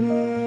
Mm-hmm.